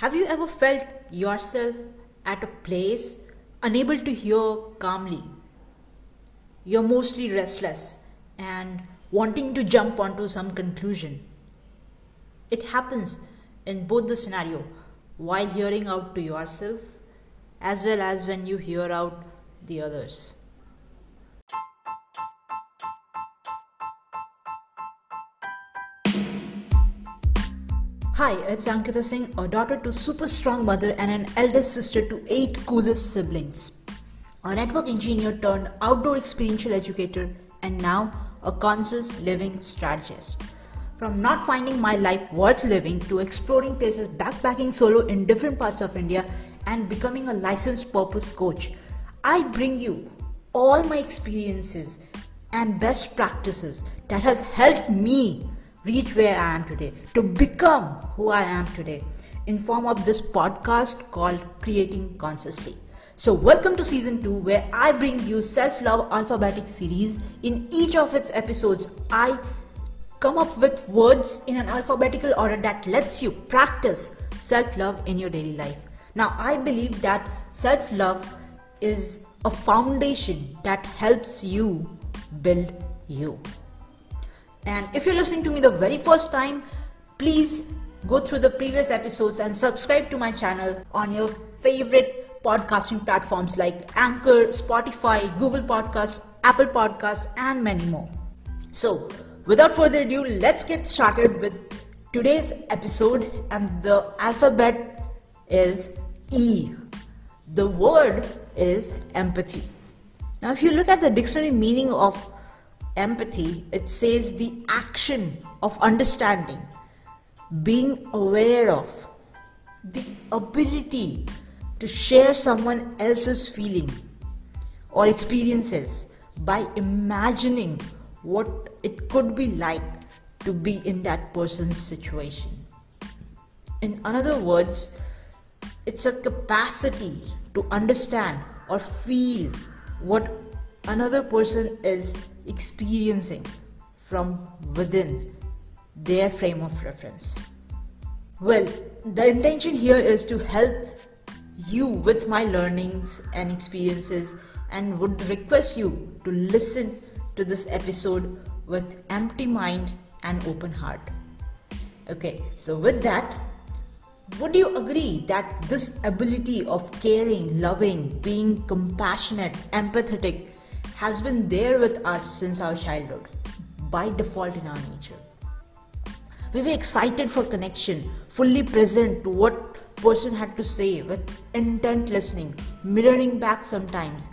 Have you ever felt yourself at a place unable to hear calmly? You're mostly restless and wanting to jump onto some conclusion. It happens in both the scenario while hearing out to yourself as well as when you hear out the others. Hi, it's Ankita Singh, a daughter to super strong mother and an eldest sister to eight coolest siblings. A network engineer turned outdoor experiential educator and now a conscious living strategist. From not finding my life worth living to exploring places backpacking solo in different parts of India and becoming a licensed purpose coach, I bring you all my experiences and best practices that has helped me reach where I am today, to become who I am today in form of this podcast called Creating Consciously. So welcome to season 2 where I bring you self-love alphabetic series. In each of its episodes, I come up with words in an alphabetical order that lets you practice self-love in your daily life. Now, I believe that self-love is a foundation that helps you build you. And if you're listening to me the very first time, please go through the previous episodes and subscribe to my channel on your favorite podcasting platforms like Anchor, Spotify, Google Podcast, Apple Podcast, and many more. So, without further ado, let's get started with today's episode, and the alphabet is E. The word is empathy. Now, if you look at the dictionary meaning of empathy, it says the action of understanding, being aware of, the ability to share someone else's feeling or experiences by imagining what it could be like to be in that person's situation. In other words, it's a capacity to understand or feel what another person is experiencing from within their frame of reference. Well, the intention here is to help you with my learnings and experiences and would request you to listen to this episode with empty mind and open heart. Okay, so with that, would you agree that this ability of caring, loving, being compassionate, empathetic, has been there with us since our childhood, by default in our nature. We were excited for connection, fully present to what person had to say with intent listening, mirroring back sometimes,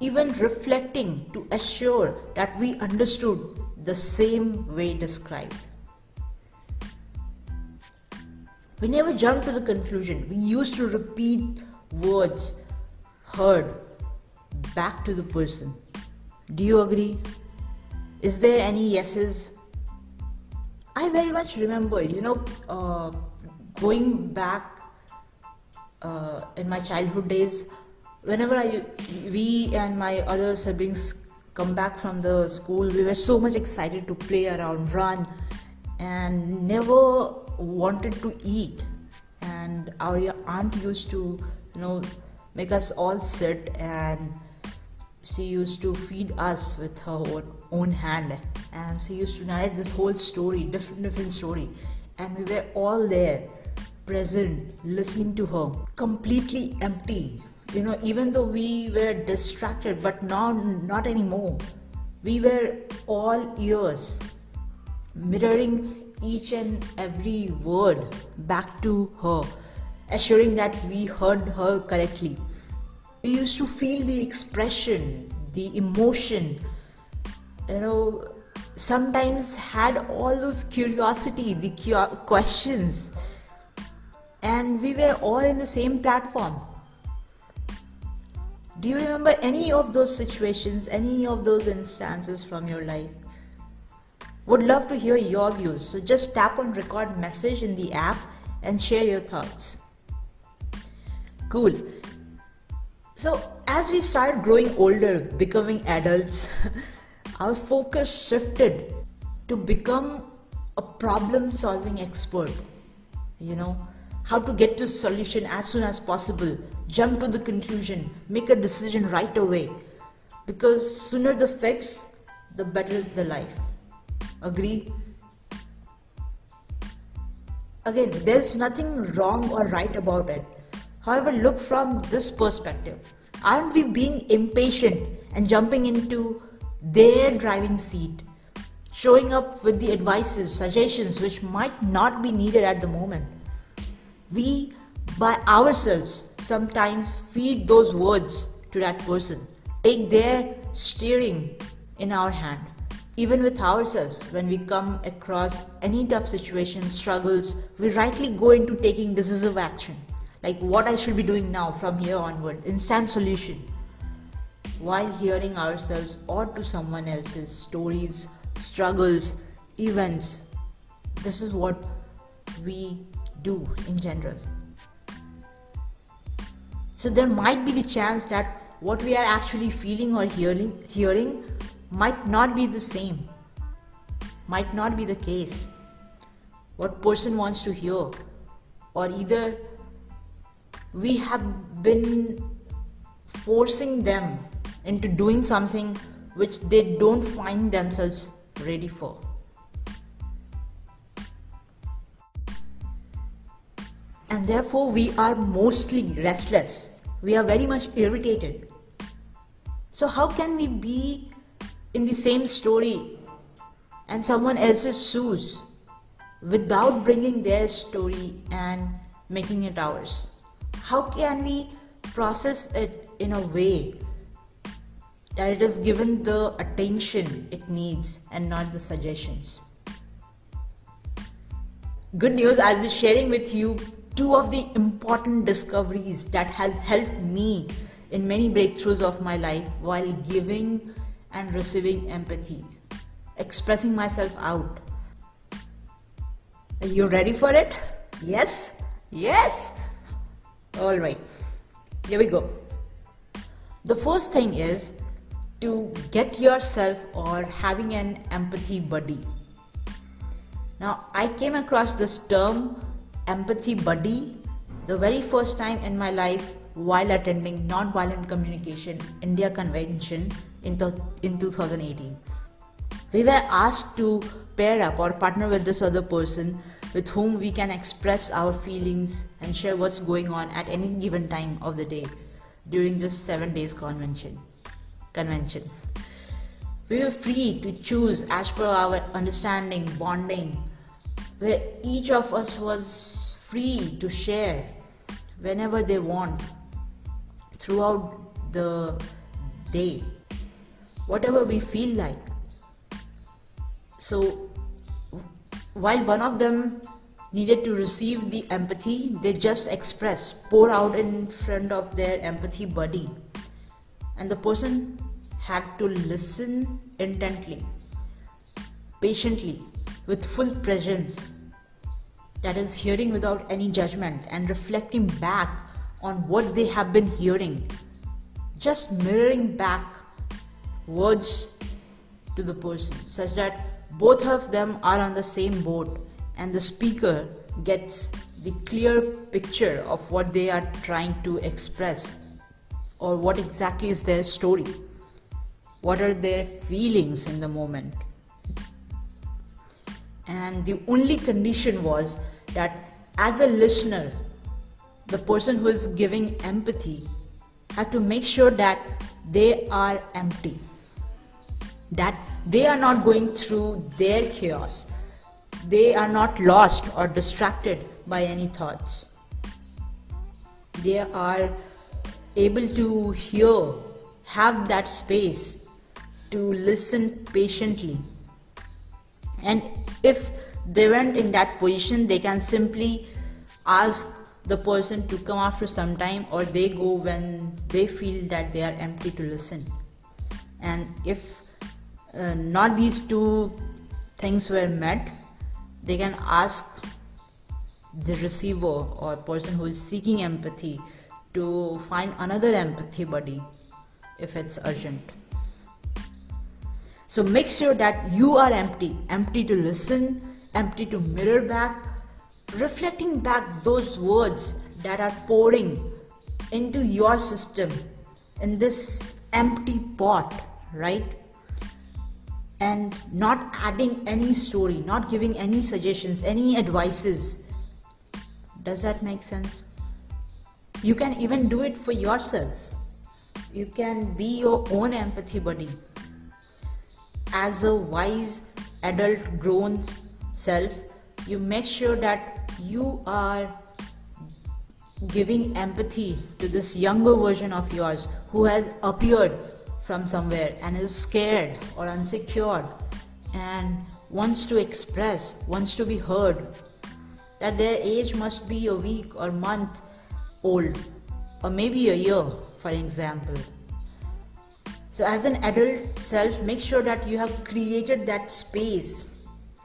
even reflecting to assure that we understood the same way described. We never jumped to the conclusion. We used to repeat words heard back to the person. Do you agree? Is there any yeses? I very much remember, you know, uh, going back uh, in my childhood days, whenever I, we and my other siblings come back from the school, we were so much excited to play around, run, and never wanted to eat. And our aunt used to, you know, make us all sit and she used to feed us with her own hand. And she used to narrate this whole story different different story. And we were all there present listening to her completely empty. You know even though we were distracted but now not anymore. We were all ears mirroring each and every word back to her assuring that we heard her correctly we used to feel the expression, the emotion, you know, sometimes had all those curiosity, the questions, and we were all in the same platform. Do you remember any of those situations, any of those instances from your life? Would love to hear your views. So just tap on record message in the app and share your thoughts. Cool. So, as we started growing older, becoming adults, our focus shifted to become a problem solving expert. You know, how to get to solution as soon as possible, jump to the conclusion, make a decision right away. Because sooner the fix, the better the life. Agree? Again, there's nothing wrong or right about it. However, look from this perspective. Aren't we being impatient and jumping into their driving seat, showing up with the advices, suggestions which might not be needed at the moment? We, by ourselves, sometimes feed those words to that person, take their steering in our hand even with ourselves, when we come across any tough situations, struggles, we rightly go into taking decisive action. Like what I should be doing now from here onward, instant solution. While hearing ourselves or to someone else's stories, struggles, events, this is what we do in general. So there might be the chance that what we are actually feeling or hearing, hearing might not be the same, might not be the case. What person wants to hear, or either we have been forcing them into doing something which they don't find themselves ready for. And therefore, we are mostly restless. We are very much irritated. So, how can we be in the same story and someone else's shoes without bringing their story and making it ours? How can we process it in a way that it is given the attention it needs and not the suggestions? Good news, I'll be sharing with you two of the important discoveries that has helped me in many breakthroughs of my life while giving and receiving empathy, expressing myself out. Are you ready for it? Yes? Yes? Alright, here we go. The first thing is to get yourself or having an empathy buddy. Now, I came across this term empathy buddy the very first time in my life while attending Nonviolent Communication India Convention in, the, in 2018. We were asked to pair up or partner with this other person with whom we can express our feelings and share what's going on at any given time of the day during this seven days convention. Convention. We were free to choose as per our understanding, bonding, where each of us was free to share whenever they want throughout the day whatever we feel like. So, while one of them needed to receive the empathy, they just express, pour out in front of their empathy buddy. And the person had to listen intently, patiently, with full presence. That is, hearing without any judgment and reflecting back on what they have been hearing. Just mirroring back words to the person such that both of them are on the same boat and the speaker gets the clear picture of what they are trying to express or what exactly is their story what are their feelings in the moment and the only condition was that as a listener the person who is giving empathy had to make sure that they are empty that they are not going through their chaos. They are not lost or distracted by any thoughts. They are able to hear, have that space to listen patiently. And if they weren't in that position, they can simply ask the person to come after some time or they go when they feel that they are empty to listen. And if uh, not these two things were met, they can ask the receiver or person who is seeking empathy to find another empathy buddy if it's urgent. So make sure that you are empty, empty to listen, empty to mirror back, reflecting back those words that are pouring into your system in this empty pot, right? And not adding any story, not giving any suggestions, any advices. Does that make sense? You can even do it for yourself. You can be your own empathy buddy. As a wise adult grown self, you make sure that you are giving empathy to this younger version of yours who has appeared from somewhere and is scared or insecure and wants to express, wants to be heard, that their age must be a week or month old, or maybe a year, for example. So, as an adult self, make sure that you have created that space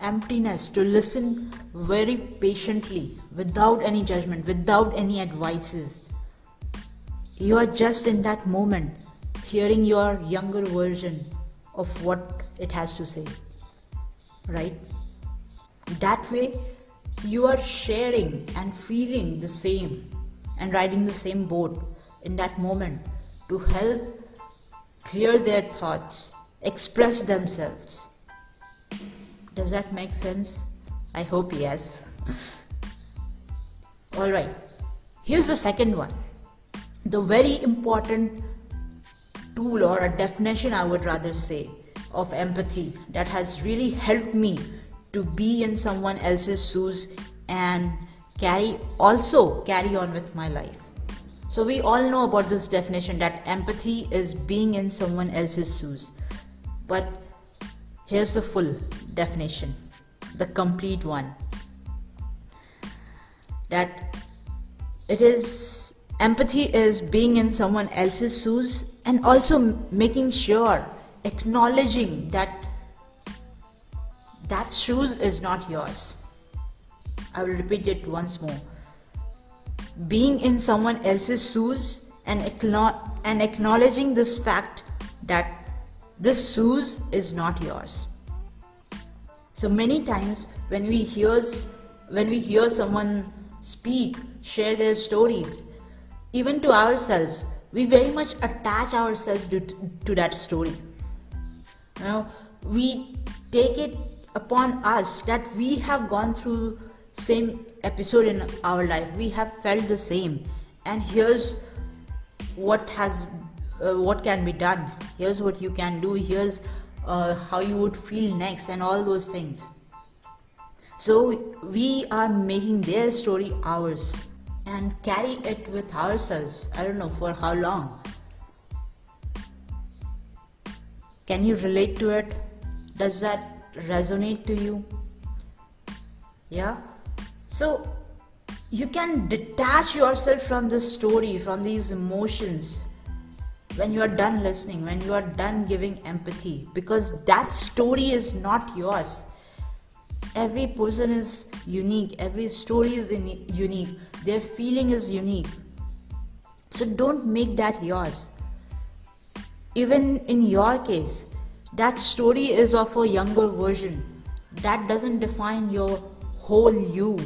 emptiness to listen very patiently without any judgment, without any advices. You are just in that moment hearing your younger version of what it has to say. Right? That way, you are sharing and feeling the same and riding the same boat in that moment to help clear their thoughts, express themselves does that make sense? I hope yes. Alright, here's the second one. The very important tool or a definition, I would rather say, of empathy that has really helped me to be in someone else's shoes and carry also carry on with my life. So we all know about this definition that empathy is being in someone else's shoes. But Here's the full definition, the complete one. That it is empathy is being in someone else's shoes and also making sure, acknowledging that that shoes is not yours. I will repeat it once more. Being in someone else's shoes and, and acknowledging this fact that this shoes is not yours. So many times when we hears when we hear someone speak, share their stories, even to ourselves, we very much attach ourselves to, to that story. You know, we take it upon us that we have gone through same episode in our life. We have felt the same, and here's what has uh, what can be done. Here's what you can do. Here's uh, how you would feel next and all those things. So we are making their story ours and carry it with ourselves. I don't know for how long. Can you relate to it? Does that resonate to you? Yeah. So you can detach yourself from this story from these emotions when you are done listening, when you are done giving empathy, because that story is not yours. Every person is unique, every story is unique, their feeling is unique. So don't make that yours. Even in your case, that story is of a younger version. That doesn't define your whole you.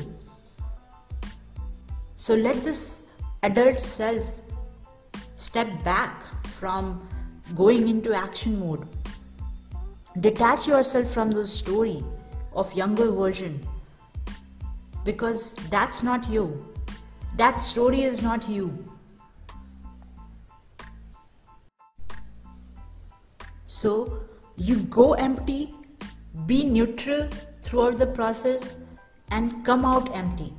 So let this adult self step back from going into action mode. Detach yourself from the story of younger version because that's not you. That story is not you. So you go empty, be neutral throughout the process, and come out empty,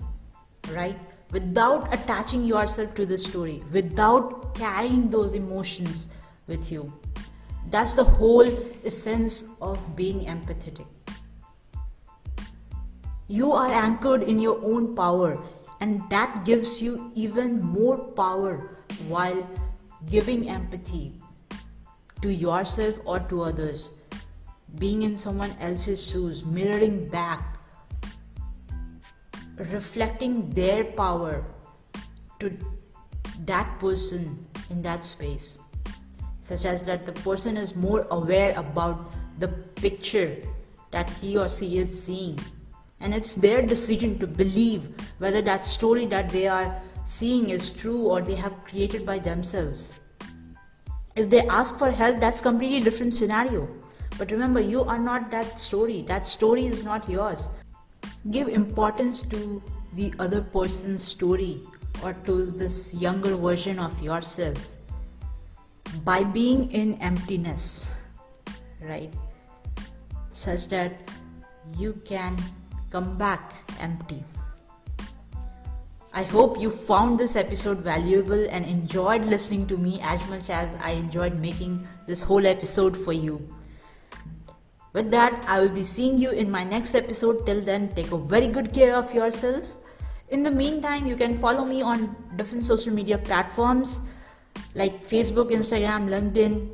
right? without attaching yourself to the story, without carrying those emotions with you. That's the whole essence of being empathetic. You are anchored in your own power, and that gives you even more power while giving empathy to yourself or to others. Being in someone else's shoes, mirroring back reflecting their power to that person in that space such as that the person is more aware about the picture that he or she is seeing and it's their decision to believe whether that story that they are seeing is true or they have created by themselves. If they ask for help, that's completely different scenario. But remember, you are not that story. That story is not yours. Give importance to the other person's story or to this younger version of yourself by being in emptiness, right? Such that you can come back empty. I hope you found this episode valuable and enjoyed listening to me as much as I enjoyed making this whole episode for you. With that, I will be seeing you in my next episode. Till then, take a very good care of yourself. In the meantime, you can follow me on different social media platforms like Facebook, Instagram, LinkedIn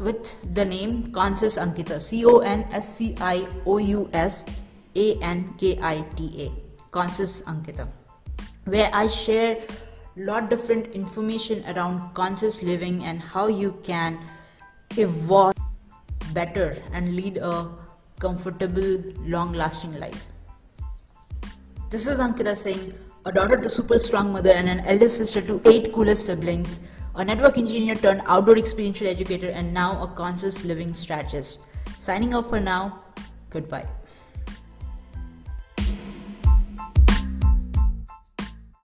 with the name Conscious Ankita. C O N S C I O U S A N K I T A. Conscious Ankita where I share lot different information around conscious living and how you can evolve better and lead a comfortable long lasting life. This is Ankita Singh, a daughter to super strong mother and an elder sister to eight coolest siblings, a network engineer turned outdoor experiential educator and now a conscious living strategist. Signing off for now, goodbye.